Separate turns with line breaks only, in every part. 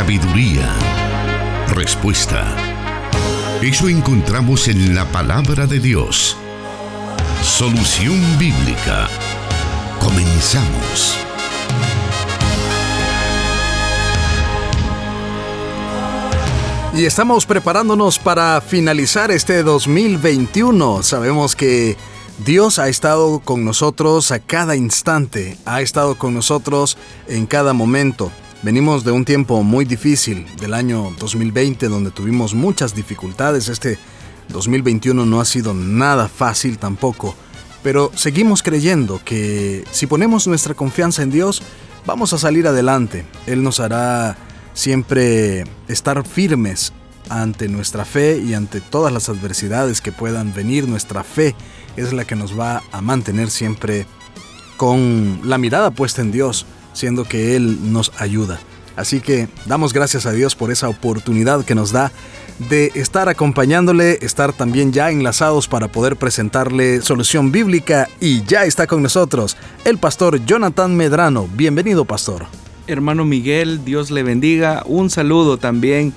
sabiduría, respuesta. Eso encontramos en la palabra de Dios. Solución bíblica. Comenzamos.
Y estamos preparándonos para finalizar este 2021. Sabemos que Dios ha estado con nosotros a cada instante, ha estado con nosotros en cada momento. Venimos de un tiempo muy difícil, del año 2020, donde tuvimos muchas dificultades. Este 2021 no ha sido nada fácil tampoco, pero seguimos creyendo que si ponemos nuestra confianza en Dios, vamos a salir adelante. Él nos hará siempre estar firmes ante nuestra fe y ante todas las adversidades que puedan venir. Nuestra fe es la que nos va a mantener siempre con la mirada puesta en Dios, siendo que Él nos ayuda. Así que damos gracias a Dios por esa oportunidad que nos da de estar acompañándole, estar también ya enlazados para poder presentarle solución bíblica y ya está con nosotros el pastor Jonathan Medrano. Bienvenido pastor
hermano Miguel, Dios le bendiga. Un saludo también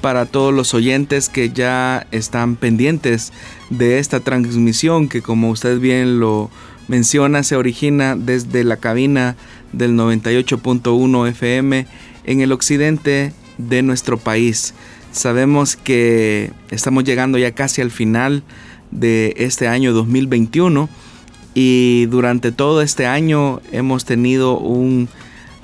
para todos los oyentes que ya están pendientes de esta transmisión que como usted bien lo menciona se origina desde la cabina del 98.1 FM en el occidente de nuestro país. Sabemos que estamos llegando ya casi al final de este año 2021 y durante todo este año hemos tenido un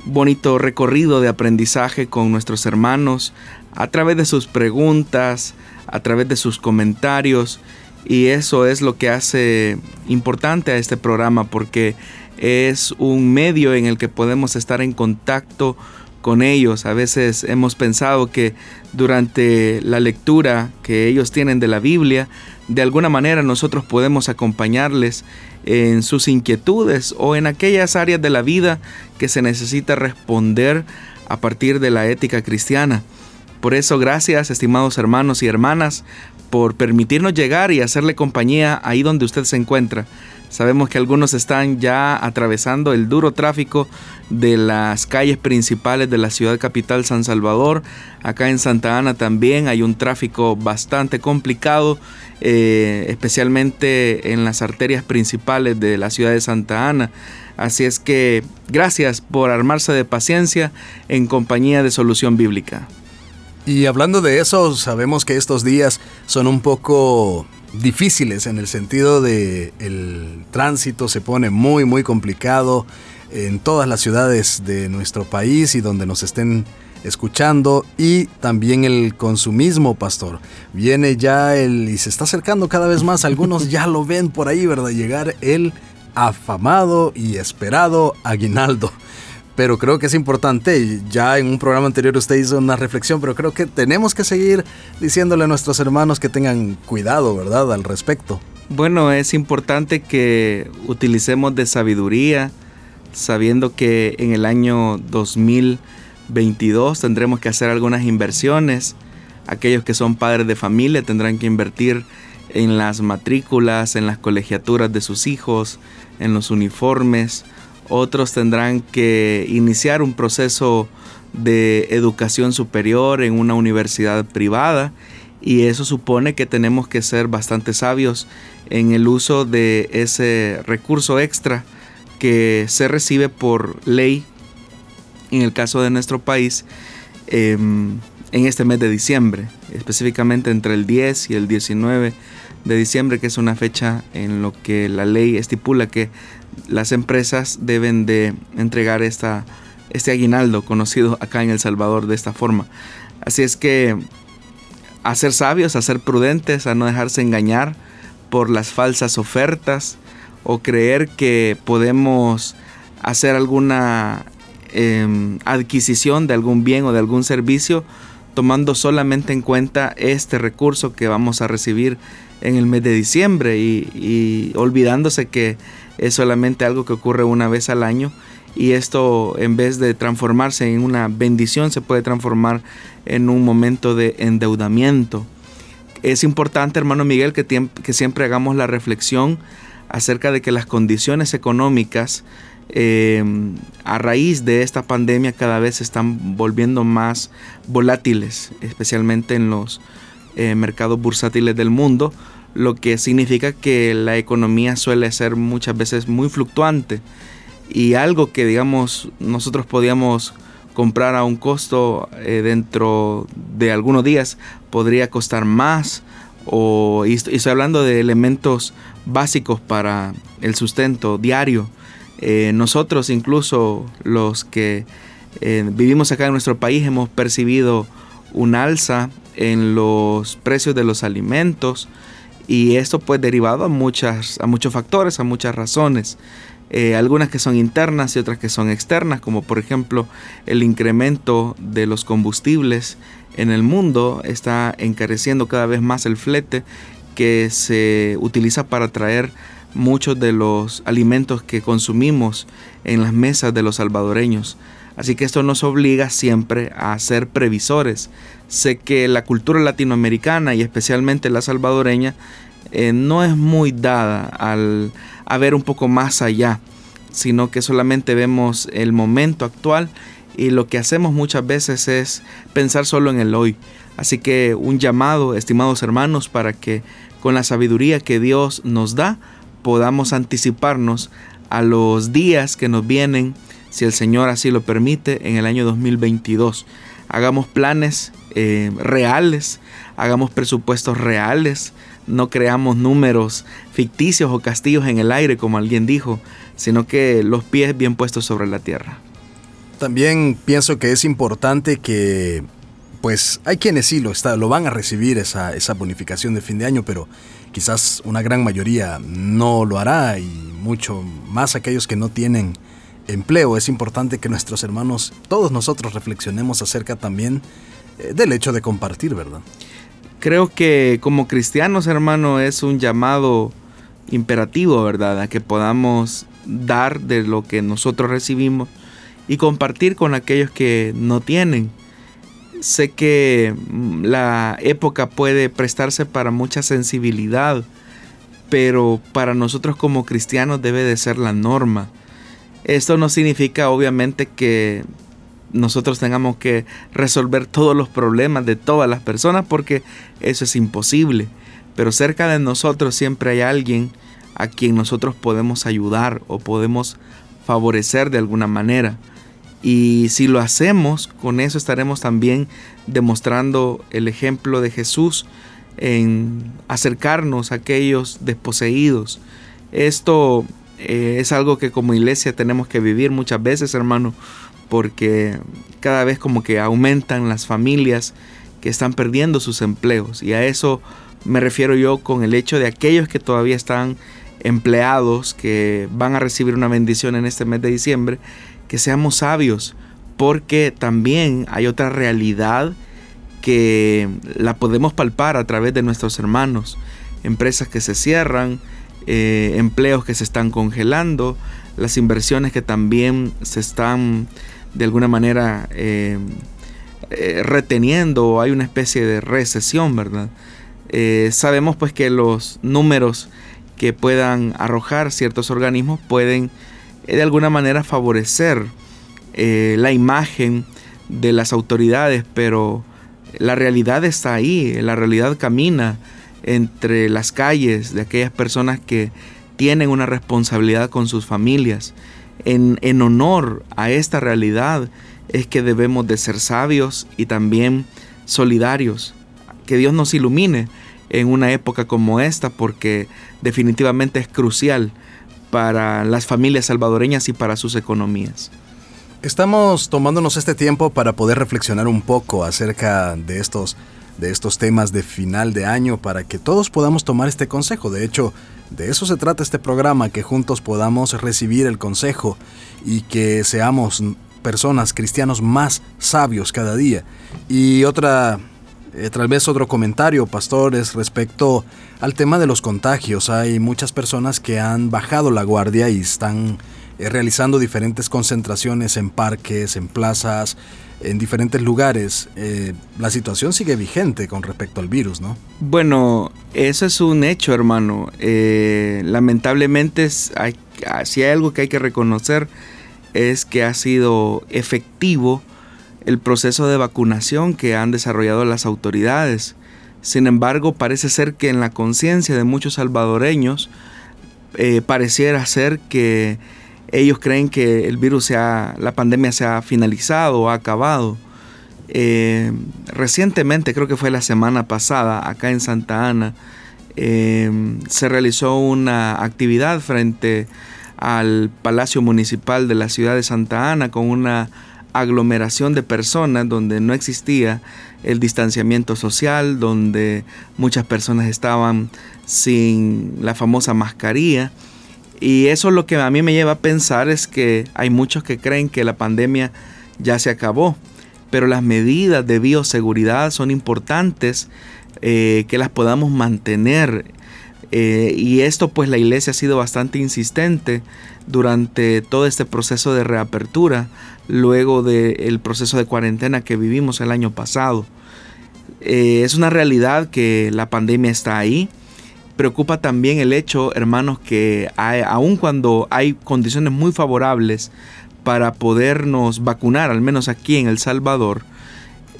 bonito recorrido de aprendizaje con nuestros hermanos a través de sus preguntas, a través de sus comentarios y eso es lo que hace importante a este programa porque es un medio en el que podemos estar en contacto con ellos. A veces hemos pensado que durante la lectura que ellos tienen de la Biblia, de alguna manera nosotros podemos acompañarles en sus inquietudes o en aquellas áreas de la vida que se necesita responder a partir de la ética cristiana. Por eso, gracias, estimados hermanos y hermanas, por permitirnos llegar y hacerle compañía ahí donde usted se encuentra. Sabemos que algunos están ya atravesando el duro tráfico de las calles principales de la ciudad capital San Salvador. Acá en Santa Ana también hay un tráfico bastante complicado, eh, especialmente en las arterias principales de la ciudad de Santa Ana. Así es que gracias por armarse de paciencia en compañía de Solución Bíblica.
Y hablando de eso, sabemos que estos días son un poco difíciles en el sentido de el tránsito se pone muy muy complicado en todas las ciudades de nuestro país y donde nos estén escuchando y también el consumismo, pastor. Viene ya el y se está acercando cada vez más, algunos ya lo ven por ahí, ¿verdad? Llegar el afamado y esperado aguinaldo pero creo que es importante. Ya en un programa anterior usted hizo una reflexión, pero creo que tenemos que seguir diciéndole a nuestros hermanos que tengan cuidado, ¿verdad?, al respecto.
Bueno, es importante que utilicemos de sabiduría, sabiendo que en el año 2022 tendremos que hacer algunas inversiones. Aquellos que son padres de familia tendrán que invertir en las matrículas, en las colegiaturas de sus hijos, en los uniformes otros tendrán que iniciar un proceso de educación superior en una universidad privada y eso supone que tenemos que ser bastante sabios en el uso de ese recurso extra que se recibe por ley en el caso de nuestro país em, en este mes de diciembre, específicamente entre el 10 y el 19 de diciembre, que es una fecha en lo que la ley estipula que las empresas deben de entregar esta, este aguinaldo conocido acá en El Salvador de esta forma. Así es que a ser sabios, a ser prudentes, a no dejarse engañar por las falsas ofertas o creer que podemos hacer alguna em, adquisición de algún bien o de algún servicio tomando solamente en cuenta este recurso que vamos a recibir en el mes de diciembre y olvidándose que es solamente algo que ocurre una vez al año y esto en vez de transformarse en una bendición se puede transformar en un momento de endeudamiento. Es importante, hermano Miguel, que, siempre hagamos la reflexión acerca de que las condiciones económicas em, a raíz de esta pandemia cada vez se están volviendo más volátiles, especialmente en los eh, mercados bursátiles del mundo, lo que significa que la economía suele ser muchas veces muy fluctuante. Y algo que digamos nosotros podíamos comprar a un costo eh, dentro de algunos días podría costar más o y estoy hablando de elementos básicos para el sustento diario. Eh, nosotros incluso los que eh, vivimos acá en nuestro país hemos percibido un alza en los precios de los alimentos y esto pues derivado a muchas a muchos factores a muchas razones eh, algunas que son internas y otras que son externas, como por ejemplo el incremento de los combustibles en el mundo está encareciendo cada vez más el flete que se utiliza para traer muchos de los alimentos que consumimos en las mesas de los salvadoreños. Así que esto nos obliga siempre a ser previsores. Sé que la cultura latinoamericana y especialmente la salvadoreña eh, no es muy dada al a ver un poco más allá, sino que solamente vemos el momento actual y lo que hacemos muchas veces es pensar solo en el hoy. Así que un llamado, estimados hermanos, para que con la sabiduría que Dios nos da podamos anticiparnos a los días que nos vienen, si el Señor así lo permite, en el año 2022. Hagamos planes eh, reales, hagamos presupuestos reales, no creamos números ficticios o castillos en el aire, como alguien dijo, sino que los pies bien puestos sobre la tierra.
También pienso que es importante que, pues hay quienes sí lo, está, lo van a recibir esa, esa bonificación de fin de año, pero quizás una gran mayoría no lo hará y mucho más aquellos que no tienen empleo. Es importante que nuestros hermanos, todos nosotros reflexionemos acerca también eh, del hecho de compartir, ¿verdad?
creo que como cristianos, hermano, es un llamado imperativo, ¿verdad? A que podamos dar de lo que nosotros recibimos y compartir con aquellos que no tienen. Sé que mm, la época puede prestarse para mucha sensibilidad, pero para nosotros como cristianos debe de ser la norma. Esto no significa obviamente que nosotros tengamos que resolver todos los problemas de todas las personas porque eso es imposible. Pero cerca de nosotros siempre hay alguien a quien nosotros podemos ayudar o podemos favorecer de alguna manera. Y si lo hacemos, con eso estaremos también demostrando el ejemplo de Jesús en acercarnos a aquellos desposeídos. Esto eh, es algo que como iglesia tenemos que vivir muchas veces, hermano, porque cada vez como que aumentan las familias que están perdiendo sus empleos. Y a eso me refiero yo con el hecho de aquellos que todavía están empleados, que van a recibir una bendición en este mes de diciembre, que seamos sabios, porque también hay otra realidad que la podemos palpar a través de nuestros hermanos, empresas que se cierran, eh, empleos que se están congelando, las inversiones que también se están de alguna manera eh, eh, reteniendo, hay una especie de recesión, ¿verdad? Sabemos pues que los números que puedan arrojar ciertos organismos pueden de alguna manera favorecer la imagen de las autoridades, pero la realidad está ahí, la realidad camina entre las calles de aquellas personas que tienen una responsabilidad con sus familias en, honor a esta realidad es que debemos de ser sabios y también solidarios. Que Dios nos ilumine en una época como esta porque definitivamente es crucial para las familias salvadoreñas y para sus economías.
Estamos tomándonos este tiempo para poder reflexionar un poco acerca de estos de estos temas de final de año para que todos podamos tomar este consejo. De hecho, de eso se trata este programa, que juntos podamos recibir el consejo y que seamos personas, cristianos más sabios cada día. Y otra, eh, tal vez otro comentario, pastores, respecto al tema de los contagios. Hay muchas personas que han bajado la guardia y están eh, realizando diferentes concentraciones en parques, en plazas, en diferentes lugares, eh, la situación sigue vigente con respecto al virus, ¿no?
Bueno, eso es un hecho, hermano. Eh, lamentablemente hay, si hay algo que hay que reconocer es que ha sido efectivo el proceso de vacunación que han desarrollado las autoridades. Sin embargo, parece ser que en la conciencia de muchos salvadoreños eh, pareciera ser que ellos creen que el virus, sea, la pandemia se ha finalizado ha acabado. Eh, recientemente, creo que fue la semana pasada, acá en Santa Ana, eh, se realizó una actividad frente al Palacio Municipal de la ciudad de Santa Ana con una aglomeración de personas donde no existía el distanciamiento social, donde muchas personas estaban sin la famosa mascarilla. Y eso lo que a mí me lleva a pensar es que hay muchos que creen que la pandemia ya se acabó, pero las medidas de bioseguridad son importantes eh, que las podamos mantener. Eh, y esto pues la iglesia ha sido bastante insistente durante todo este proceso de reapertura, luego del proceso de cuarentena que vivimos el año pasado. Eh, es una realidad que la pandemia está ahí. Preocupa también el hecho, hermanos, que aun cuando hay condiciones muy favorables para podernos vacunar, al menos aquí en El Salvador,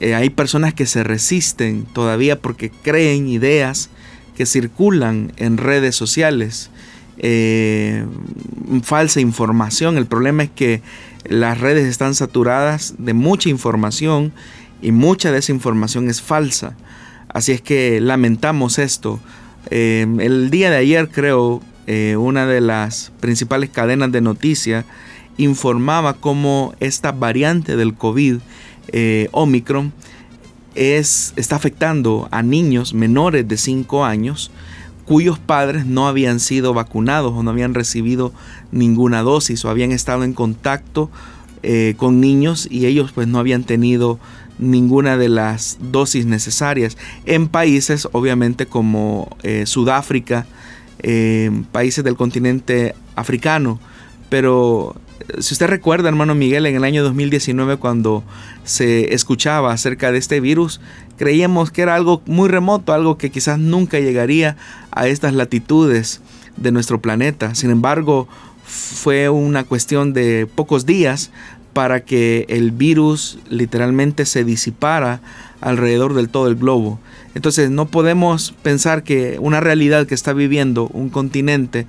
eh, hay personas que se resisten todavía porque creen ideas que circulan en redes sociales, eh, falsa información. El problema es que las redes están saturadas de mucha información y mucha de esa información es falsa. Así es que lamentamos esto. Eh, el día de ayer creo una de las principales cadenas de noticias informaba cómo esta variante del COVID eh, Omicron es, está afectando a niños menores de 5 años cuyos padres no habían sido vacunados o no habían recibido ninguna dosis o habían estado en contacto eh, con niños y ellos pues no habían tenido ninguna de las dosis necesarias en países obviamente como eh, Sudáfrica, países del continente africano, pero si usted recuerda, hermano Miguel, en el año 2019 cuando se escuchaba acerca de este virus, creíamos que era algo muy remoto, algo que quizás nunca llegaría a estas latitudes de nuestro planeta. Sin embargo, fue una cuestión de pocos días para que el virus literalmente se disipara alrededor del todo el globo. Entonces no podemos pensar que una realidad que está viviendo un continente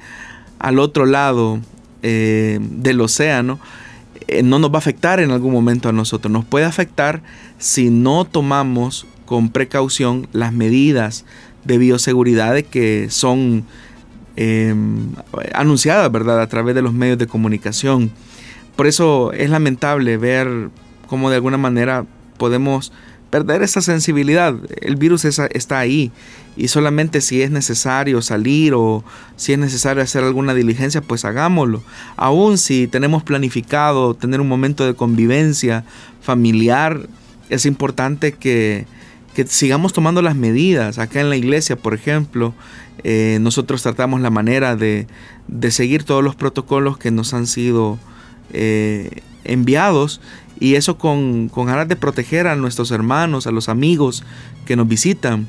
al otro lado eh, del océano eh, no nos va a afectar en algún momento a nosotros. Nos puede afectar si no tomamos con precaución las medidas de bioseguridad que son em, anunciadas, ¿verdad?, a través de los medios de comunicación. Por eso es lamentable ver cómo de alguna manera podemos perder esa sensibilidad. El virus está ahí y solamente si es necesario salir o si es necesario hacer alguna diligencia, pues hagámoslo. Aún si tenemos planificado tener un momento de convivencia familiar, es importante que, sigamos tomando las medidas. Acá en la iglesia, por ejemplo, eh, nosotros tratamos la manera de, seguir todos los protocolos que nos han sido eh, enviados y eso con, con ganas de proteger a nuestros hermanos, a los amigos que nos visitan.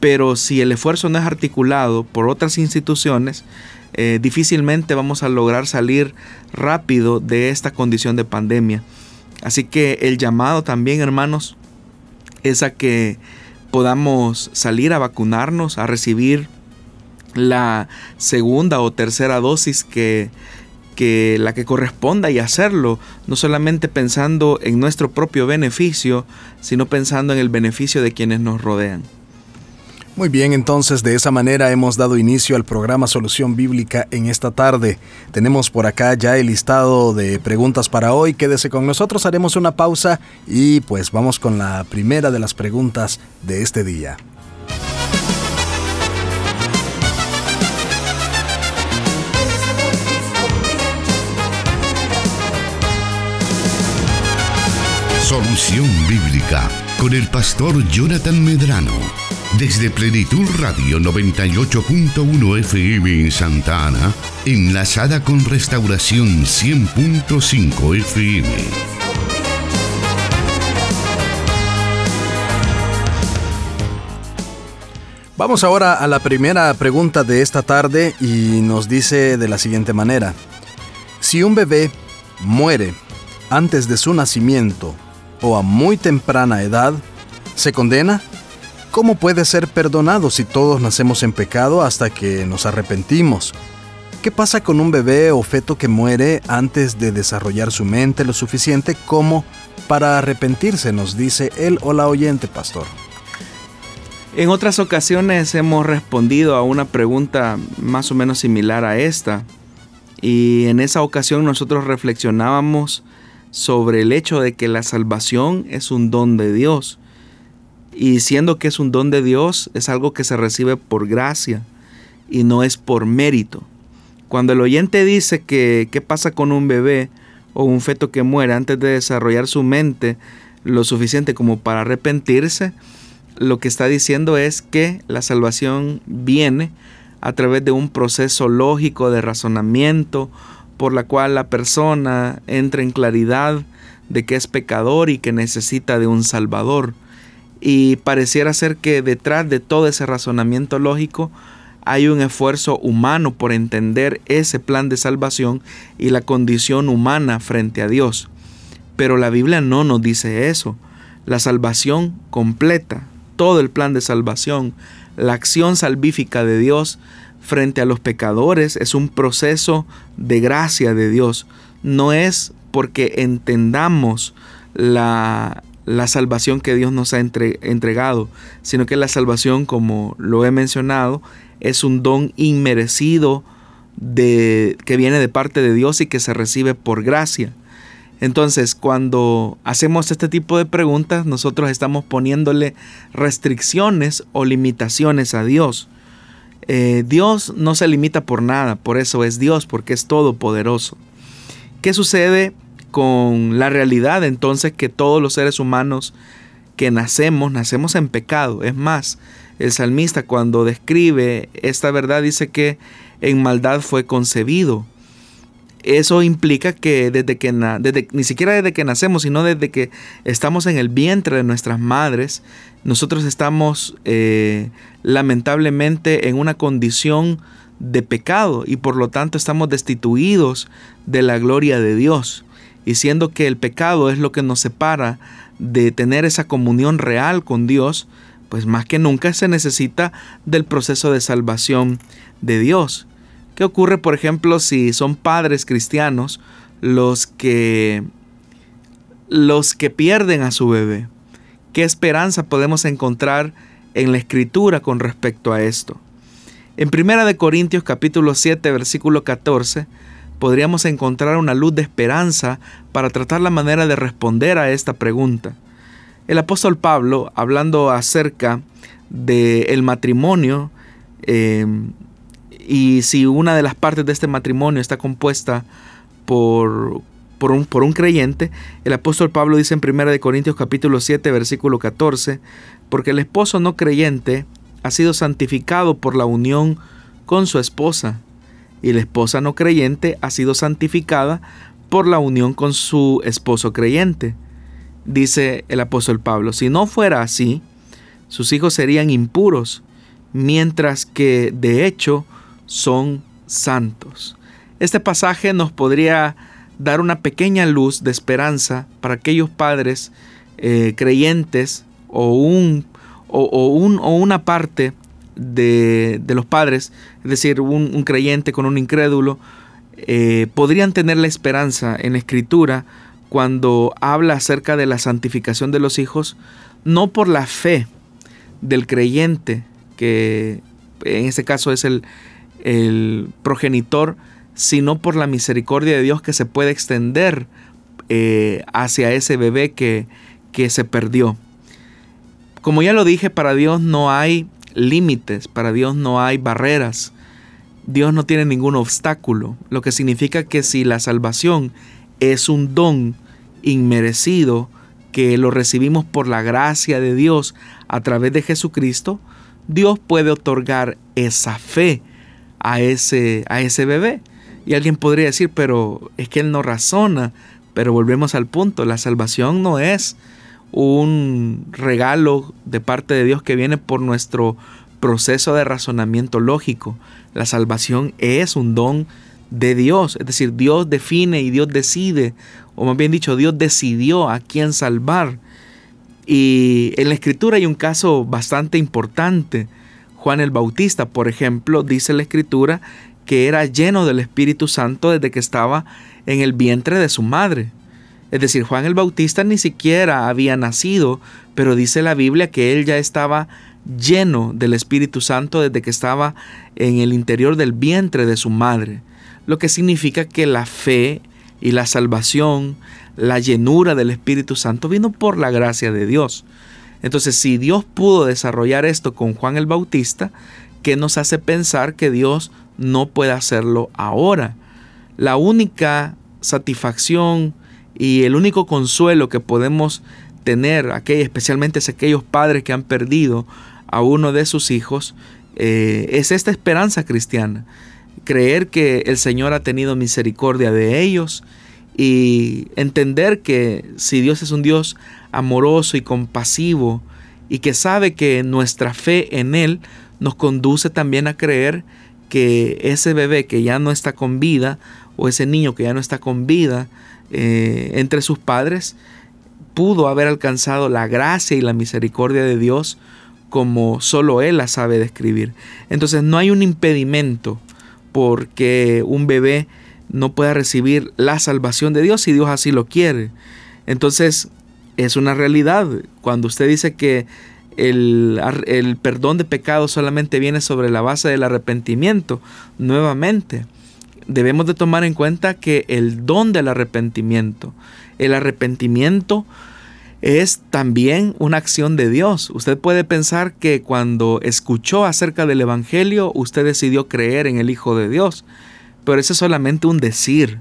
Pero si el esfuerzo no es articulado por otras instituciones, eh, difícilmente vamos a lograr salir rápido de esta condición de pandemia. Así que el llamado también, hermanos, es a que podamos salir a vacunarnos, a recibir la segunda o tercera dosis que que la que corresponda y hacerlo, no solamente pensando en nuestro propio beneficio, sino pensando en el beneficio de quienes nos rodean.
Muy bien, entonces de esa manera hemos dado inicio al programa Solución Bíblica en esta tarde. Tenemos por acá ya el listado de preguntas para hoy. Quédese con nosotros, haremos una pausa y pues vamos con la primera de las preguntas de este día.
Solución Bíblica con el pastor Jonathan Medrano. Desde Plenitud Radio 98.1 FM en Santa Ana, enlazada con Restauración 100.5 FM.
Vamos ahora a la primera pregunta de esta tarde y nos dice de la siguiente manera. Si un bebé muere antes de su nacimiento o a muy temprana edad, ¿se condena? ¿Cómo puede ser perdonado si todos nacemos en pecado hasta que nos arrepentimos? ¿Qué pasa con un bebé o feto que muere antes de desarrollar su mente lo suficiente como para arrepentirse? Nos dice él o la oyente, pastor.
En otras ocasiones hemos respondido a una pregunta más o menos similar a esta. Y en esa ocasión nosotros reflexionábamos sobre el hecho de que la salvación es un don de Dios. Y siendo que es un don de Dios, es algo que se recibe por gracia y no es por mérito. Cuando el oyente dice que qué pasa con un bebé o un feto que muere antes de desarrollar su mente lo suficiente como para arrepentirse, lo que está diciendo es que la salvación viene a través de un proceso lógico de razonamiento por la cual la persona entra en claridad de que es pecador y que necesita de un salvador. Y pareciera ser que detrás de todo ese razonamiento lógico hay un esfuerzo humano por entender ese plan de salvación y la condición humana frente a Dios. Pero la Biblia no nos dice eso. La salvación completa, todo el plan de salvación, la acción salvífica de Dios frente a los pecadores es un proceso de gracia de Dios. No es porque entendamos la, la salvación que Dios nos ha entregado, sino que la salvación, como lo he mencionado, es un don inmerecido de, que viene de parte de Dios y que se recibe por gracia. Entonces, cuando hacemos este tipo de preguntas, nosotros estamos poniéndole restricciones o limitaciones a Dios. Eh, Dios no se limita por nada, por eso es Dios, porque es todopoderoso. ¿Qué sucede con la realidad entonces que todos los seres humanos que nacemos, nacemos en pecado? Es más, el salmista cuando describe esta verdad dice que en maldad fue concebido eso implica que desde que ni siquiera desde que nacemos, sino desde que estamos en el vientre de nuestras madres, nosotros estamos eh, lamentablemente en una condición de pecado y por lo tanto estamos destituidos de la gloria de Dios. Y siendo que el pecado es lo que nos separa de tener esa comunión real con Dios, pues más que nunca se necesita del proceso de salvación de Dios. ¿Qué ocurre, por ejemplo, si son padres cristianos los que los que pierden a su bebé? ¿Qué esperanza podemos encontrar en la escritura con respecto a esto? En 1 de Corintios capítulo 7 versículo 14 podríamos encontrar una luz de esperanza para tratar la manera de responder a esta pregunta. El apóstol Pablo, hablando acerca del el matrimonio, eh, y si una de las partes de este matrimonio está compuesta por, por, un, por un creyente, el apóstol Pablo dice en 1 Corintios capítulo 7 versículo 14, porque el esposo no creyente ha sido santificado por la unión con su esposa, y la esposa no creyente ha sido santificada por la unión con su esposo creyente. Dice el apóstol Pablo, si no fuera así, sus hijos serían impuros, mientras que de hecho son santos. Este pasaje nos podría dar una pequeña luz de esperanza para aquellos padres eh, creyentes o, un, o, un, o una parte de, los padres, es decir, un, creyente con un incrédulo, eh, podrían tener la esperanza en la escritura cuando habla acerca de la santificación de los hijos, no por la fe del creyente, que en este caso es el, el progenitor, sino por la misericordia de Dios que se puede extender eh, hacia ese bebé que, que se perdió. Como ya lo dije, para Dios no hay límites, para Dios no hay barreras. Dios no tiene ningún obstáculo, lo que significa que si la salvación es un don inmerecido, que lo recibimos por la gracia de Dios a través de Jesucristo, Dios puede otorgar esa fe a ese, a ese bebé. Y alguien podría decir, pero es que él no razona. Pero volvemos al punto, la salvación no es un regalo de parte de Dios que viene por nuestro proceso de razonamiento lógico. La salvación es un don de Dios. Es decir, Dios define y Dios decide, o más bien dicho, Dios decidió a quién salvar. Y en la escritura hay un caso bastante importante. Juan el Bautista, por ejemplo, dice la escritura que era lleno del Espíritu Santo desde que estaba en el vientre de su madre. Es decir, Juan el Bautista ni siquiera había nacido, pero dice la Biblia que él ya estaba lleno del Espíritu Santo desde que estaba en el interior del vientre de su madre, lo que significa que la fe y la salvación, la llenura del Espíritu Santo vino por la gracia de Dios. Entonces, si Dios pudo desarrollar esto con Juan el Bautista, ¿qué nos hace pensar que Dios no puede hacerlo ahora? La única satisfacción y el único consuelo que podemos tener, especialmente aquellos padres que han perdido a uno de sus hijos, eh, es esta esperanza cristiana. Creer que el Señor ha tenido misericordia de ellos y entender que si Dios es un Dios amoroso y compasivo y que sabe que nuestra fe en Él nos conduce también a creer que ese bebé que ya no está con vida o ese niño que ya no está con vida eh, entre sus padres pudo haber alcanzado la gracia y la misericordia de Dios como solo Él la sabe describir. Entonces no hay un impedimento porque un bebé no pueda recibir la salvación de Dios si Dios así lo quiere. Entonces es una realidad. Cuando usted dice que el, perdón de pecados solamente viene sobre la base del arrepentimiento, nuevamente debemos de tomar en cuenta que el don del arrepentimiento, el arrepentimiento es también una acción de Dios. Usted puede pensar que cuando escuchó acerca del Evangelio, usted decidió creer en el Hijo de Dios, pero eso es solamente un decir.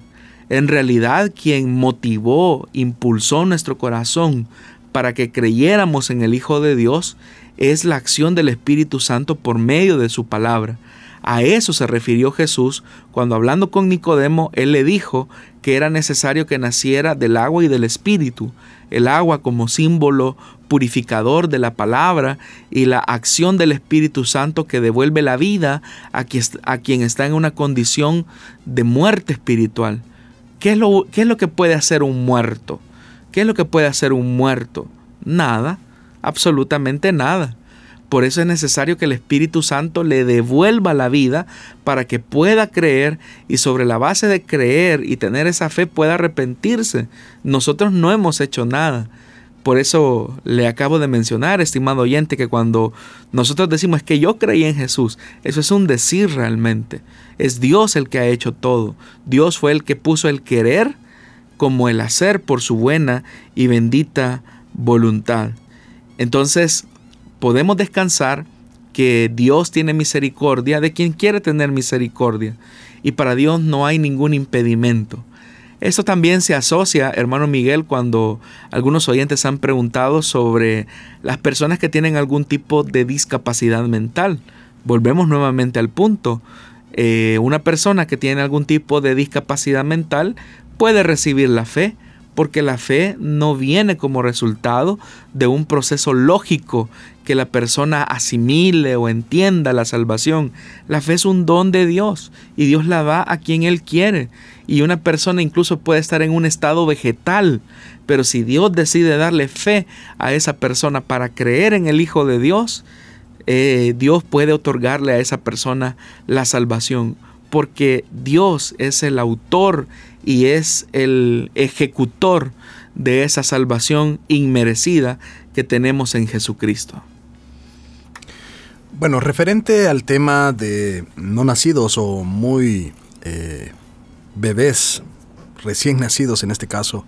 En realidad, quien motivó, impulsó nuestro corazón para que creyéramos en el Hijo de Dios es la acción del Espíritu Santo por medio de su palabra. A eso se refirió Jesús cuando hablando con Nicodemo, él le dijo que era necesario que naciera del agua y del Espíritu el agua como símbolo purificador de la palabra y la acción del Espíritu Santo que devuelve la vida a quien, está en una condición de muerte espiritual. ¿Qué es, lo, ¿Qué es lo que puede hacer un muerto? ¿Qué es lo que puede hacer un muerto? Nada, absolutamente nada. Por eso es necesario que el Espíritu Santo le devuelva la vida para que pueda creer y sobre la base de creer y tener esa fe pueda arrepentirse. Nosotros no hemos hecho nada. Por eso le acabo de mencionar, estimado oyente, que cuando nosotros decimos que yo creí en Jesús, eso es un decir realmente. Es Dios el que ha hecho todo. Dios fue el que puso el querer como el hacer por su buena y bendita voluntad. Entonces, podemos descansar que Dios tiene misericordia de quien quiere tener misericordia y para Dios no hay ningún impedimento. Esto también se asocia, hermano Miguel, cuando algunos oyentes han preguntado sobre las personas que tienen algún tipo de discapacidad mental. Volvemos nuevamente al punto. Eh, una persona que tiene algún tipo de discapacidad mental puede recibir la fe, porque la fe no viene como resultado de un proceso lógico que la persona asimile o entienda la salvación. La fe es un don de Dios y Dios la da a quien Él quiere. Y una persona incluso puede estar en un estado vegetal, pero si Dios decide darle fe a esa persona para creer en el Hijo de Dios, eh, Dios puede otorgarle a esa persona la salvación, porque Dios es el autor y es el ejecutor de esa salvación inmerecida que tenemos en Jesucristo.
Bueno, referente al tema de no nacidos o muy eh, bebés, recién nacidos en este caso,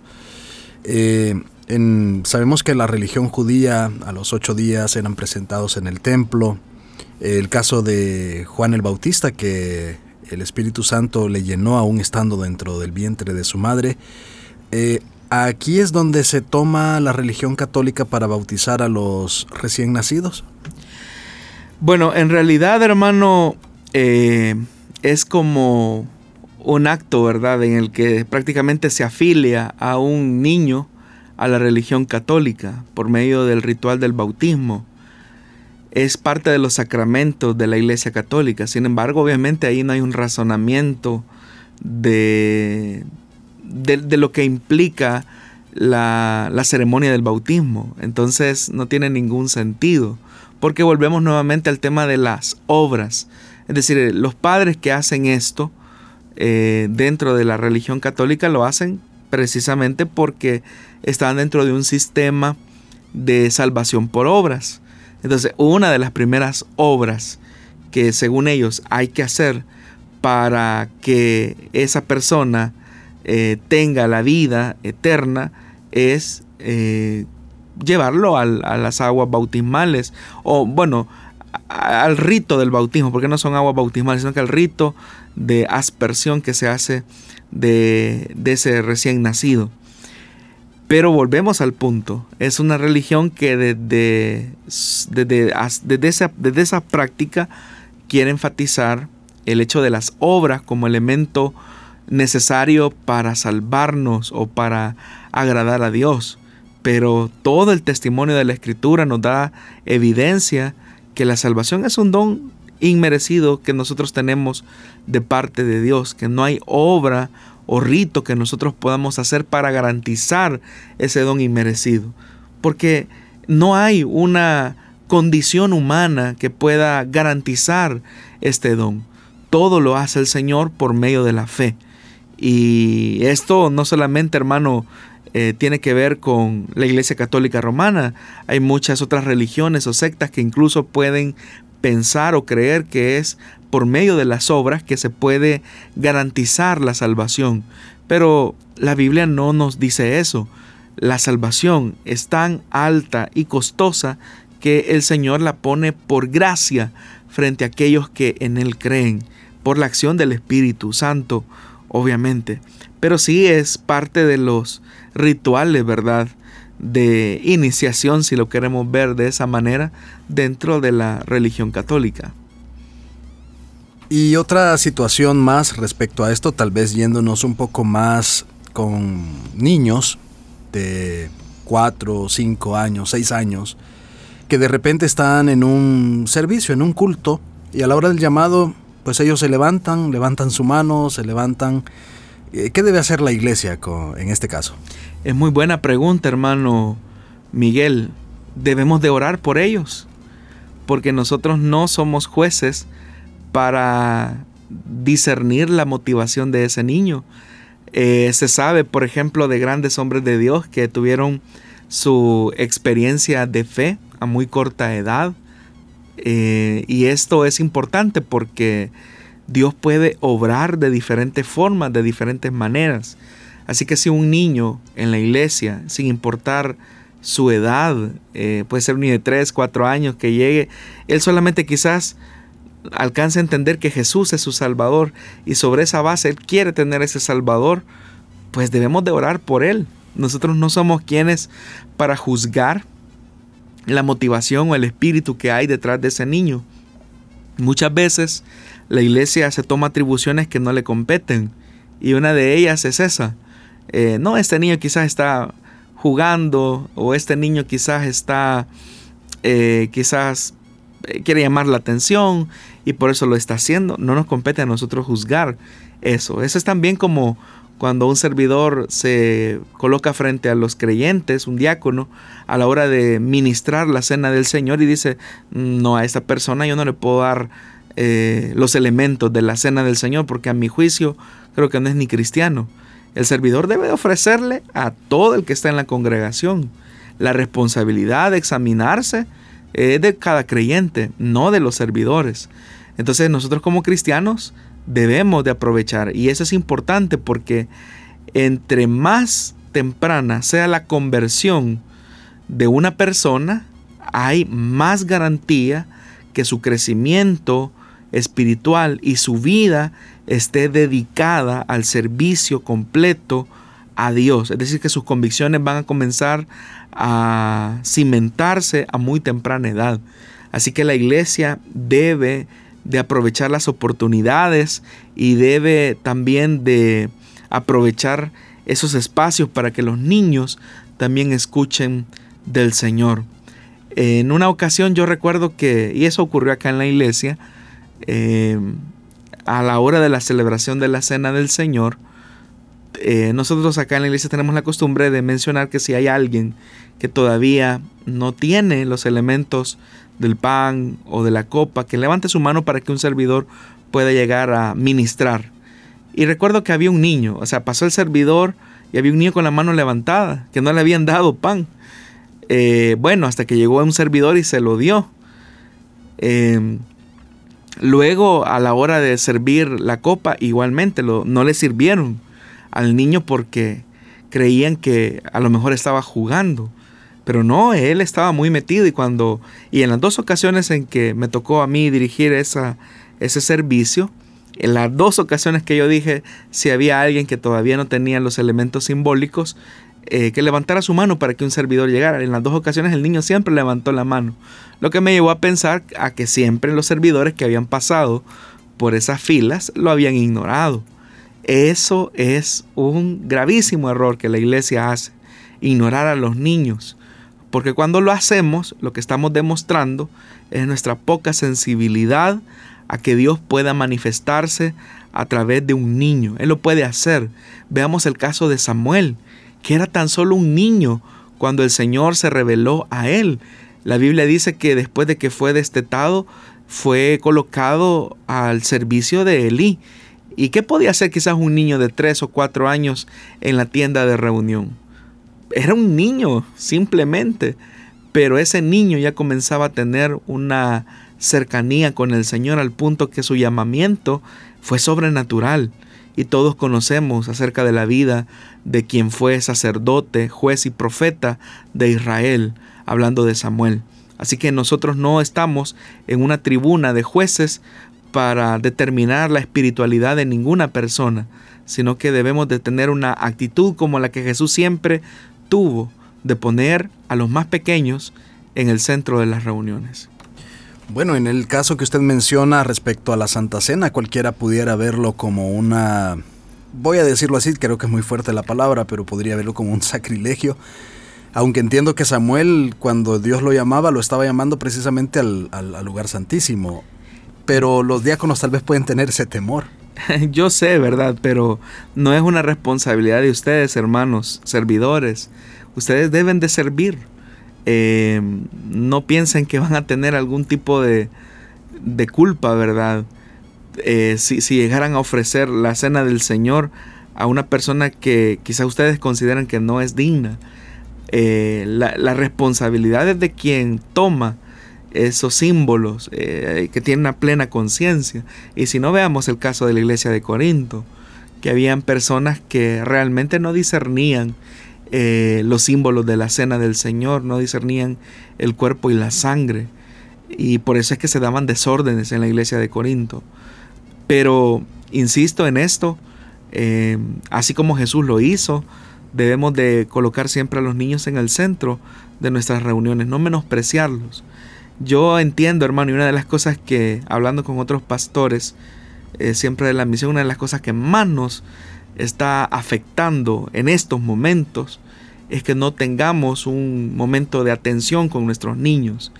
eh, sabemos que la religión judía a los ocho días eran presentados en el templo. El caso de Juan el Bautista, que el Espíritu Santo le llenó aún estando dentro del vientre de su madre. Eh, aquí es donde se toma la religión católica para bautizar a los recién nacidos.
Bueno, en realidad, hermano, eh, es como un acto, ¿verdad?, en el que prácticamente se afilia a un niño a la religión católica por medio del ritual del bautismo es parte de los sacramentos de la Iglesia Católica. Sin embargo, obviamente ahí no hay un razonamiento de, de, lo que implica la, la, ceremonia del bautismo. Entonces no tiene ningún sentido, porque volvemos nuevamente al tema de las obras. Es decir, los padres que hacen esto eh, dentro de la religión católica lo hacen precisamente porque están dentro de un sistema de salvación por obras. Entonces, una de las primeras obras que según ellos hay que hacer para que esa persona eh, tenga la vida eterna es eh, llevarlo a las aguas bautismales o bueno, al rito del bautismo, porque no son aguas bautismales, sino que al rito de aspersión que se hace de, de ese recién nacido. Pero volvemos al punto, es una religión que desde, desde, esa, desde esa práctica quiere enfatizar el hecho de las obras como elemento necesario para salvarnos o para agradar a Dios. Pero todo el testimonio de la Escritura nos da evidencia que la salvación es un don inmerecido que nosotros tenemos de parte de Dios, que no hay obra o rito que nosotros podamos hacer para garantizar ese don inmerecido. Porque no hay una condición humana que pueda garantizar este don. Todo lo hace el Señor por medio de la fe. Y esto no solamente, hermano, eh, tiene que ver con la Iglesia Católica Romana. Hay muchas otras religiones o sectas que incluso pueden pensar o creer que es por medio de las obras que se puede garantizar la salvación. Pero la Biblia no nos dice eso. La salvación es tan alta y costosa que el Señor la pone por gracia frente a aquellos que en Él creen, por la acción del Espíritu Santo, obviamente. Pero sí es parte de los rituales, ¿verdad? De iniciación, si lo queremos ver de esa manera, dentro de la religión católica.
Y otra situación más respecto a esto, tal vez yéndonos un poco más con niños de 4, 5 años, 6 años, que de repente están en un servicio, en un culto, y a la hora del llamado, pues ellos se levantan, levantan su mano, se levantan. Eh, ¿Qué debe hacer la iglesia en este caso?
Es muy buena pregunta, hermano Miguel. Debemos de orar por ellos, porque nosotros no somos jueces para discernir la motivación de ese niño. Eh, se sabe, por ejemplo, de grandes hombres de Dios que tuvieron su experiencia de fe a muy corta edad. Eh, y esto es importante porque Dios puede obrar de diferentes formas, de diferentes maneras. Así que si un niño en la iglesia, sin importar su edad, eh, puede ser un niño de 3, 4 años que llegue, él solamente quizás alcanza a entender que Jesús es su Salvador y sobre esa base Él quiere tener ese Salvador, pues debemos de orar por Él. Nosotros no somos quienes para juzgar la motivación o el espíritu que hay detrás de ese niño. Muchas veces la iglesia se toma atribuciones que no le competen y una de ellas es esa. Eh, no, este niño quizás está jugando o este niño quizás está, eh, quizás eh, quiere llamar la atención y por eso lo está haciendo. No nos compete a nosotros juzgar eso. Eso es también como cuando un servidor se coloca frente a los creyentes, un diácono, a la hora de ministrar la cena del Señor y dice, no, a esta persona yo no le puedo dar eh, los elementos de la cena del Señor porque a mi juicio creo que no es ni cristiano. El servidor debe ofrecerle a todo el que está en la congregación la responsabilidad de examinarse es de cada creyente, no de los servidores. Entonces nosotros como cristianos debemos de aprovechar y eso es importante porque entre más temprana sea la conversión de una persona, hay más garantía que su crecimiento espiritual y su vida esté dedicada al servicio completo a Dios. Es decir, que sus convicciones van a comenzar a cimentarse a muy temprana edad. Así que la iglesia debe de aprovechar las oportunidades y debe también de aprovechar esos espacios para que los niños también escuchen del Señor. En una ocasión yo recuerdo que, y eso ocurrió acá en la iglesia, eh, a la hora de la celebración de la cena del Señor, eh, nosotros acá en la iglesia tenemos la costumbre de mencionar que si hay alguien que todavía no tiene los elementos del pan o de la copa, que levante su mano para que un servidor pueda llegar a ministrar. Y recuerdo que había un niño, o sea, pasó el servidor y había un niño con la mano levantada, que no le habían dado pan. Eh, bueno, hasta que llegó un servidor y se lo dio. Em, luego, a la hora de servir la copa, igualmente lo, no le sirvieron al niño porque creían que a lo mejor estaba jugando. Pero no, él estaba muy metido y cuando, y en las dos ocasiones en que me tocó a mí dirigir esa, ese servicio, en las dos ocasiones que yo dije si había alguien que todavía no tenía los elementos simbólicos, eh, que levantara su mano para que un servidor llegara. En las dos ocasiones el niño siempre levantó la mano, lo que me llevó a pensar a que siempre los servidores que habían pasado por esas filas lo habían ignorado. Eso es un gravísimo error que la iglesia hace, ignorar a los niños. Porque cuando lo hacemos, lo que estamos demostrando es nuestra poca sensibilidad a que Dios pueda manifestarse a través de un niño. Él lo puede hacer. Veamos el caso de Samuel, que era tan solo un niño cuando el Señor se reveló a él. La Biblia dice que después de que fue destetado, fue colocado al servicio de Elí. ¿Y qué podía hacer quizás un niño de tres o cuatro años en la tienda de reunión? era un niño, simplemente. Pero ese niño ya comenzaba a tener una cercanía con el Señor al punto que su llamamiento fue sobrenatural. Y todos conocemos acerca de la vida de quien fue sacerdote, juez y profeta de Israel, hablando de Samuel. Así que nosotros no estamos en una tribuna de jueces para determinar la espiritualidad de ninguna persona, sino que debemos de tener una actitud como la que Jesús siempre tuvo de poner a los más pequeños en el centro de las reuniones.
Bueno, en el caso que usted menciona respecto a la Santa Cena, cualquiera pudiera verlo como una, voy a decirlo así, creo que es muy fuerte la palabra, pero podría verlo como un sacrilegio. Aunque entiendo que Samuel, cuando Dios lo llamaba, lo estaba llamando precisamente al, al lugar santísimo. Pero los diáconos tal vez pueden tener ese temor.
Yo sé, ¿verdad? Pero no es una responsabilidad de ustedes, hermanos, servidores. Ustedes deben de servir. Eh, no piensen que van a tener algún tipo de, de culpa, ¿verdad? Eh, si, llegaran a ofrecer la cena del Señor a una persona que quizá ustedes consideran que no es digna. Eh, la, la responsabilidad es de quien toma esos símbolos, eh, que tienen una plena conciencia. Y si no veamos el caso de la iglesia de Corinto, que habían personas que realmente no discernían eh, los símbolos de la cena del Señor, no discernían el cuerpo y la sangre. Y por eso es que se daban desórdenes en la iglesia de Corinto. Pero, insisto en esto, eh, así como Jesús lo hizo, debemos de colocar siempre a los niños en el centro de nuestras reuniones, no menospreciarlos. Yo entiendo, hermano, y una de las cosas que, hablando con otros pastores, eh, siempre de la misión, una de las cosas que más nos está afectando en estos momentos es que no tengamos un momento de atención con nuestros niños.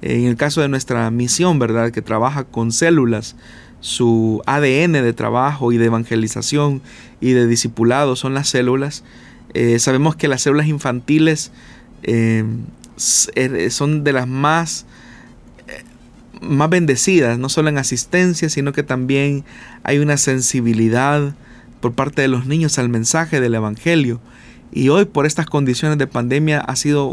En el caso de nuestra misión, ¿verdad? Que trabaja con células, su ADN de trabajo y de evangelización y de discipulado son las células. Eh, sabemos que las células infantiles eh, son de las más más bendecidas, no solo en asistencia, sino que también hay una sensibilidad por parte de los niños al mensaje del Evangelio. Y hoy por estas condiciones de pandemia ha sido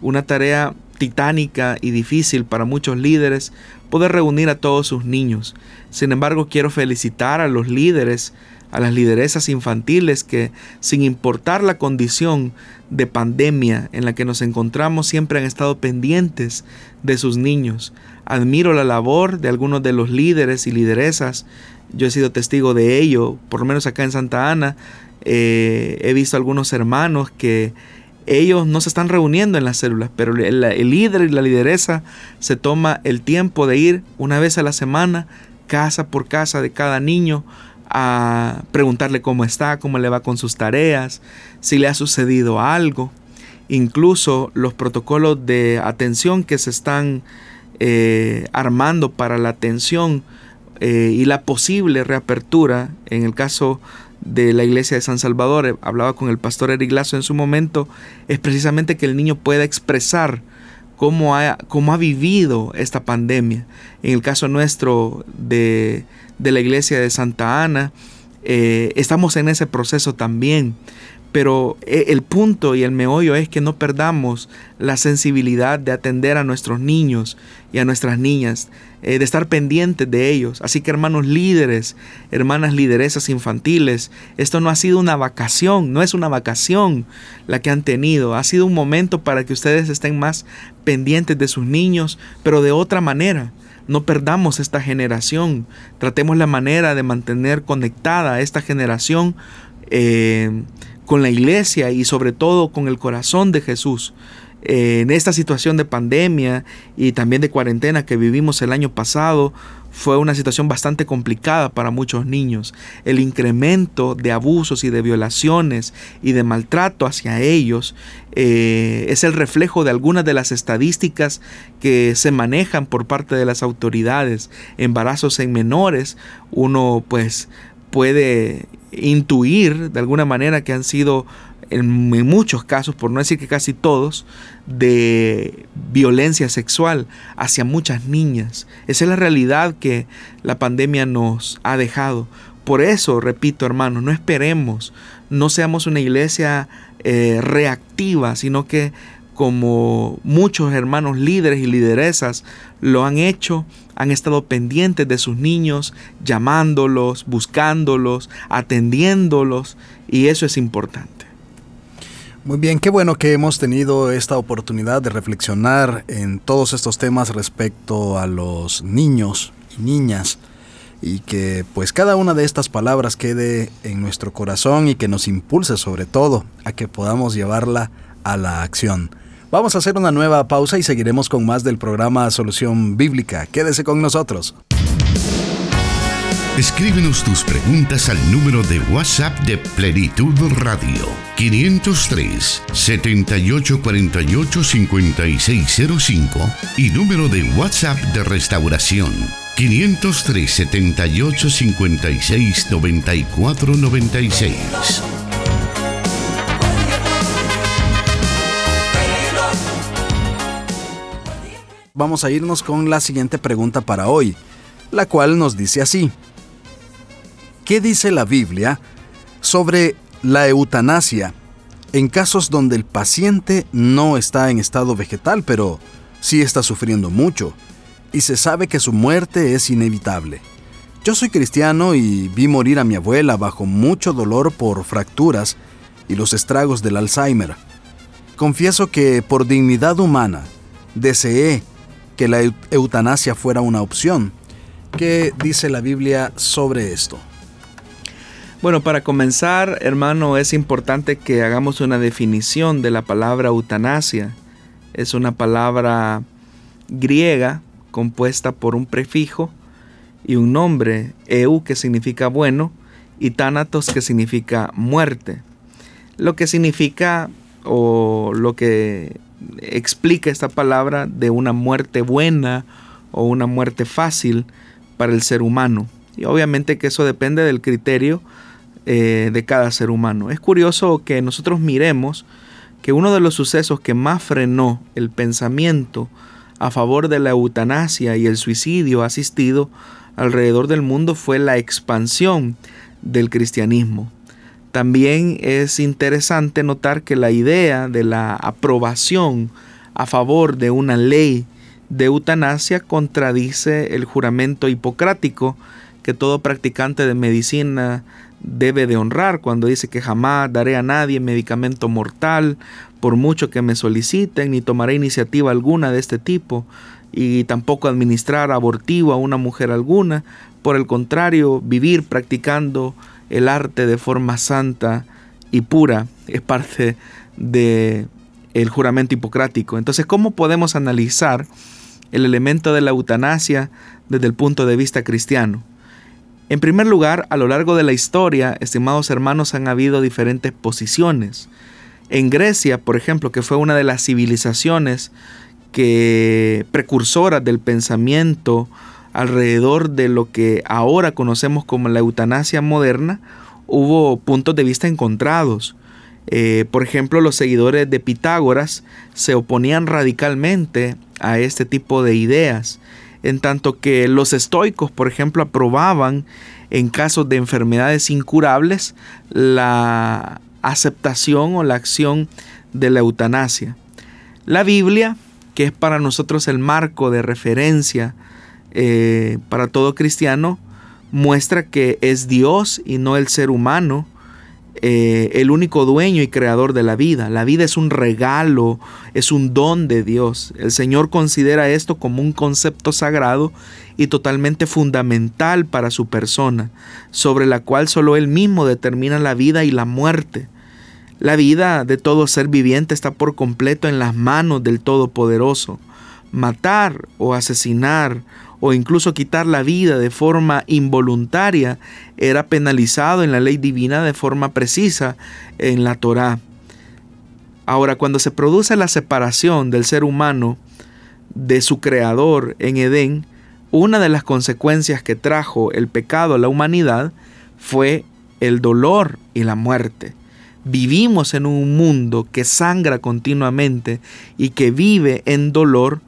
una tarea titánica y difícil para muchos líderes poder reunir a todos sus niños. Sin embargo, quiero felicitar a los líderes, a las lideresas infantiles que, sin importar la condición de pandemia en la que nos encontramos, siempre han estado pendientes de sus niños. Admiro la labor de algunos de los líderes y lideresas. Yo he sido testigo de ello, por lo menos acá en Santa Ana. Eh, he visto algunos hermanos que ellos no se están reuniendo en las células, pero el, líder y la lideresa se toma el tiempo de ir una vez a la semana, casa por casa de cada niño, a preguntarle cómo está, cómo le va con sus tareas, si le ha sucedido algo. Incluso los protocolos de atención que se están eh, armando para la atención eh, y la posible reapertura, en el caso de la iglesia de San Salvador, eh, hablaba con el pastor Eric en su momento, es precisamente que el niño pueda expresar cómo ha, cómo ha vivido esta pandemia. En el caso nuestro de, de la iglesia de Santa Ana, eh, estamos en ese proceso también. Pero eh, el punto y el meollo es que no perdamos la sensibilidad de atender a nuestros niños y a nuestras niñas, eh, de estar pendientes de ellos. Así que hermanos líderes, hermanas lideresas infantiles, esto no ha sido una vacación, no es una vacación la que han tenido, ha sido un momento para que ustedes estén más pendientes de sus niños, pero de otra manera. No perdamos esta generación, tratemos la manera de mantener conectada a esta generación eh, con la iglesia y sobre todo con el corazón de Jesús. en esta situación de pandemia y también de cuarentena que vivimos el año pasado, fue una situación bastante complicada para muchos niños. El incremento de abusos y de violaciones y de maltrato hacia ellos eh, es el reflejo de algunas de las estadísticas que se manejan por parte de las autoridades. Embarazos en menores, uno pues puede intuir de alguna manera que han sido en, muchos casos, por no decir que casi todos, de violencia sexual hacia muchas niñas. Esa es la realidad que la pandemia nos ha dejado. Por eso, repito hermanos, no esperemos, no seamos una iglesia eh, reactiva, sino que como muchos hermanos líderes y lideresas lo han hecho, han estado pendientes de sus niños, llamándolos, buscándolos, atendiéndolos, y eso es importante.
Muy bien, qué bueno que hemos tenido esta oportunidad de reflexionar en todos estos temas respecto a los niños y niñas y que pues cada una de estas palabras quede en nuestro corazón y que nos impulse sobre todo a que podamos llevarla a la acción. Vamos a hacer una nueva pausa y seguiremos con más del programa Solución Bíblica. Quédese con nosotros.
Escríbenos tus preguntas al número de WhatsApp de Plenitud Radio 503 7848 5605 y número de WhatsApp de Restauración 503 78 56 94 96.
Vamos a irnos con la siguiente pregunta para hoy, la cual nos dice así. ¿Qué dice la Biblia sobre la eutanasia en casos donde el paciente no está en estado vegetal, pero sí está sufriendo mucho y se sabe que su muerte es inevitable? Yo soy cristiano y vi morir a mi abuela bajo mucho dolor por fracturas y los estragos del Alzheimer. Confieso que por dignidad humana deseé que la eutanasia fuera una opción. ¿Qué dice la Biblia sobre esto?
Bueno, para comenzar, hermano, es importante que hagamos una definición de la palabra eutanasia. Es una palabra griega compuesta por un prefijo y un nombre, eu que significa bueno y thanatos que significa muerte. Lo que significa o lo que explica esta palabra de una muerte buena o una muerte fácil para el ser humano. Y obviamente que eso depende del criterio eh, de cada ser humano. Es curioso que nosotros miremos que uno de los sucesos que más frenó el pensamiento a favor de la eutanasia y el suicidio asistido alrededor del mundo fue la expansión del cristianismo. También es interesante notar que la idea de la aprobación a favor de una ley de eutanasia contradice el juramento hipocrático que todo practicante de medicina debe de honrar cuando dice que jamás daré a nadie medicamento mortal por mucho que me soliciten, ni tomaré iniciativa alguna de este tipo, y tampoco administrar abortivo a una mujer alguna, por el contrario, vivir practicando el arte de forma santa y pura es parte de el juramento hipocrático. Entonces, ¿cómo podemos analizar el elemento de la eutanasia desde el punto de vista cristiano? En primer lugar, a lo largo de la historia, estimados hermanos, han habido diferentes posiciones. En Grecia, por ejemplo, que fue una de las civilizaciones que precursoras del pensamiento alrededor de lo que ahora conocemos como la eutanasia moderna, hubo puntos de vista encontrados. Eh, por ejemplo, los seguidores de Pitágoras se oponían radicalmente a este tipo de ideas, en tanto que los estoicos, por ejemplo, aprobaban en casos de enfermedades incurables la aceptación o la acción de la eutanasia. La Biblia, que es para nosotros el marco de referencia eh, para todo cristiano, muestra que es Dios y no el ser humano eh, el único dueño y creador de la vida. La vida es un regalo, es un don de Dios. El Señor considera esto como un concepto sagrado y totalmente fundamental para su persona, sobre la cual solo Él mismo determina la vida y la muerte. La vida de todo ser viviente está por completo en las manos del Todopoderoso. Matar o asesinar o incluso quitar la vida de forma involuntaria era penalizado en la ley divina de forma precisa en la Torá. Ahora, cuando se produce la separación del ser humano de su creador en Edén, una de las consecuencias que trajo el pecado a la humanidad fue el dolor y la muerte. Vivimos en un mundo que sangra continuamente y que vive en dolor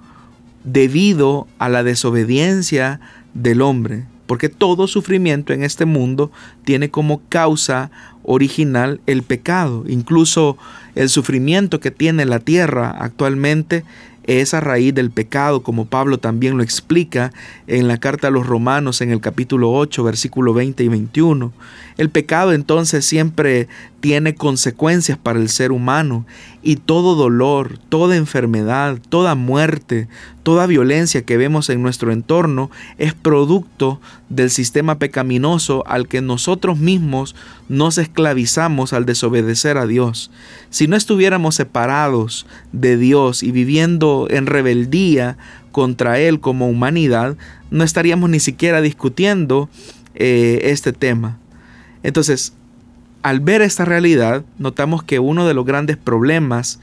debido a la desobediencia del hombre, porque todo sufrimiento en este mundo tiene como causa original el pecado. Incluso el sufrimiento que tiene la tierra actualmente es a raíz del pecado, como Pablo también lo explica en la carta a los romanos en el capítulo 8, versículo 20 y 21. El pecado entonces siempre tiene consecuencias para el ser humano y todo dolor, toda enfermedad, toda muerte, toda violencia que vemos en nuestro entorno es producto del sistema pecaminoso al que nosotros mismos nos esclavizamos al desobedecer a Dios. Si no estuviéramos separados de Dios y viviendo en rebeldía contra Él como humanidad, no estaríamos ni siquiera discutiendo eh, este tema. Entonces, al ver esta realidad, notamos que uno de los grandes problemas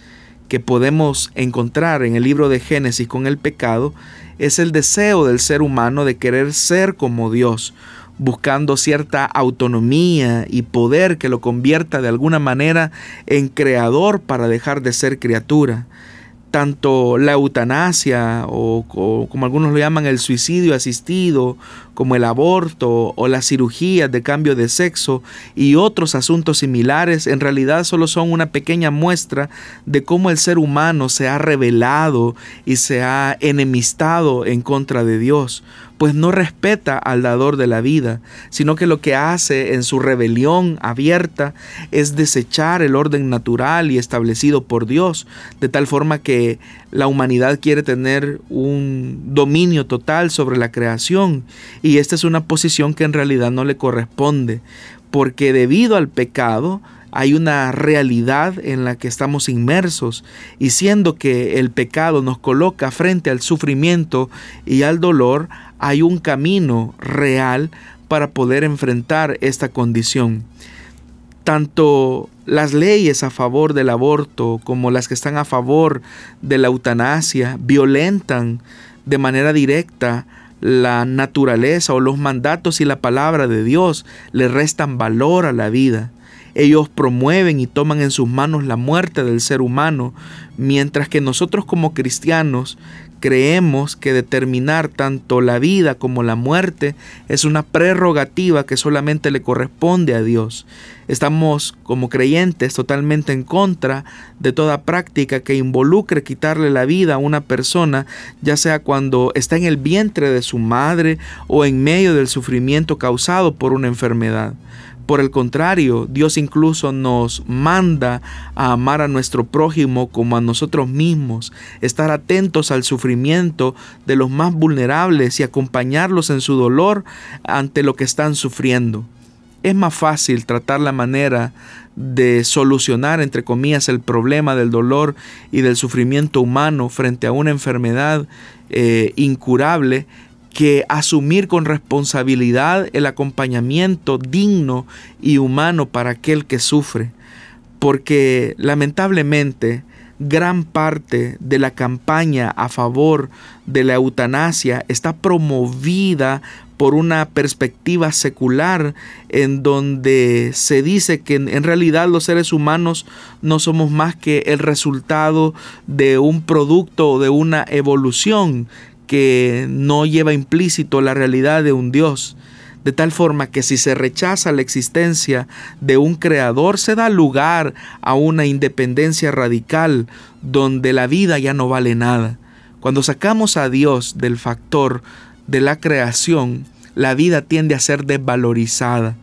que podemos encontrar en el libro de Génesis con el pecado es el deseo del ser humano de querer ser como Dios, buscando cierta autonomía y poder que lo convierta de alguna manera en creador para dejar de ser criatura tanto la eutanasia o, como algunos lo llaman el suicidio asistido, como el aborto o las cirugías de cambio de sexo y otros asuntos similares en realidad solo son una pequeña muestra de cómo el ser humano se ha rebelado y se ha enemistado en contra de Dios pues no respeta al dador de la vida, sino que lo que hace en su rebelión abierta es desechar el orden natural y establecido por Dios, de tal forma que la humanidad quiere tener un dominio total sobre la creación. Y esta es una posición que en realidad no le corresponde, porque debido al pecado, hay una realidad en la que estamos inmersos y siendo que el pecado nos coloca frente al sufrimiento y al dolor, hay un camino real para poder enfrentar esta condición. Tanto las leyes a favor del aborto como las que están a favor de la eutanasia violentan de manera directa la naturaleza o los mandatos y la palabra de Dios, le restan valor a la vida. Ellos promueven y toman en sus manos la muerte del ser humano, mientras que nosotros como cristianos creemos que determinar tanto la vida como la muerte es una prerrogativa que solamente le corresponde a Dios. Estamos como creyentes totalmente en contra de toda práctica que involucre quitarle la vida a una persona, ya sea cuando está en el vientre de su madre o en medio del sufrimiento causado por una enfermedad. Por el contrario, Dios incluso nos manda a amar a nuestro prójimo como a nosotros mismos, estar atentos al sufrimiento de los más vulnerables y acompañarlos en su dolor ante lo que están sufriendo. Es más fácil tratar la manera de solucionar, entre comillas, el problema del dolor y del sufrimiento humano frente a una enfermedad eh, incurable que asumir con responsabilidad el acompañamiento digno y humano para aquel que sufre. Porque lamentablemente gran parte de la campaña a favor de la eutanasia está promovida por una perspectiva secular en donde se dice que en realidad los seres humanos no somos más que el resultado de un producto o de una evolución que no lleva implícito la realidad de un Dios de tal forma que si se rechaza la existencia de un creador, se da lugar a una independencia radical donde la vida ya no vale nada. Cuando sacamos a Dios del factor de la creación, la vida tiende a ser desvalorizada.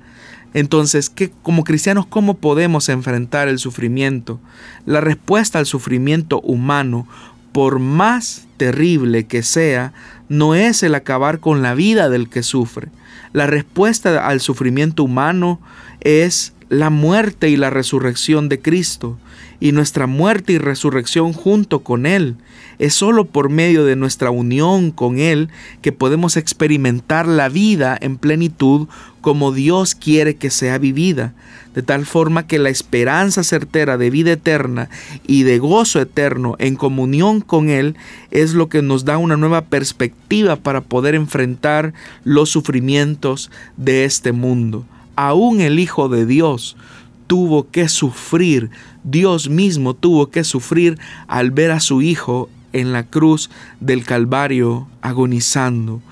Entonces, ¿qué, como cristianos, ¿cómo podemos enfrentar el sufrimiento? La respuesta al sufrimiento humano, por más terrible que sea, no es el acabar con la vida del que sufre, la respuesta al sufrimiento humano es la muerte y la resurrección de Cristo, y nuestra muerte y resurrección junto con Él. Es sólo por medio de nuestra unión con Él que podemos experimentar la vida en plenitud como Dios quiere que sea vivida, de tal forma que la esperanza certera de vida eterna y de gozo eterno en comunión con Él es lo que nos da una nueva perspectiva para poder enfrentar los sufrimientos de este mundo. Aún el Hijo de Dios tuvo que sufrir, Dios mismo tuvo que sufrir al ver a su Hijo en la cruz del Calvario agonizando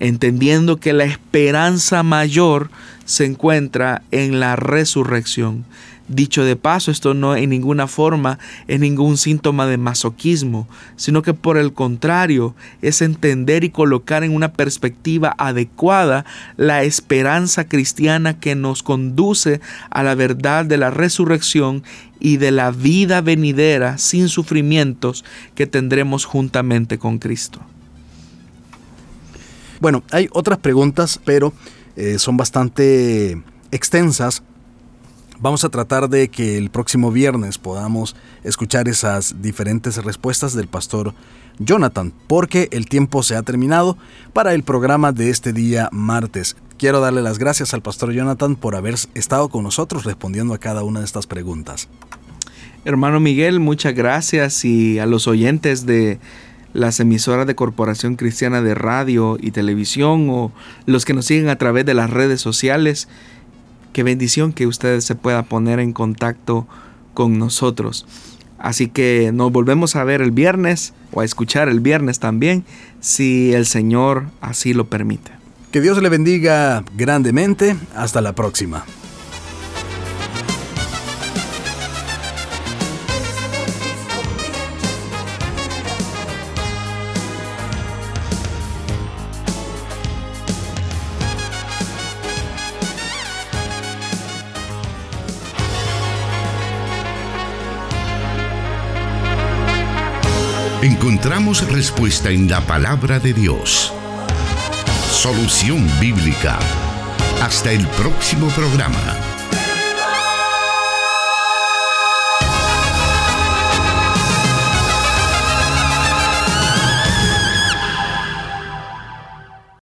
entendiendo que la esperanza mayor se encuentra en la resurrección. Dicho de paso, esto no en ninguna forma es ningún síntoma de masoquismo, sino que por el contrario es entender y colocar en una perspectiva adecuada la esperanza cristiana que nos conduce a la verdad de la resurrección y de la vida venidera sin sufrimientos que tendremos juntamente con Cristo.
Bueno, hay otras preguntas, pero eh, son bastante extensas. Vamos a tratar de que el próximo viernes podamos escuchar esas diferentes respuestas del pastor Jonathan, porque el tiempo se ha terminado para el programa de este día martes. Quiero darle las gracias al pastor Jonathan por haber estado con nosotros respondiendo a cada una de estas preguntas.
Hermano Miguel, muchas gracias y a los oyentes de las emisoras de Corporación Cristiana de Radio y Televisión o los que nos siguen a través de las redes sociales. Qué bendición que ustedes se puedan poner en contacto con nosotros. Así que nos volvemos a ver el viernes o a escuchar el viernes también, si el Señor así lo permite.
Que Dios le bendiga grandemente. Hasta la próxima.
Encontramos respuesta en la palabra de Dios. Solución bíblica. Hasta el próximo programa.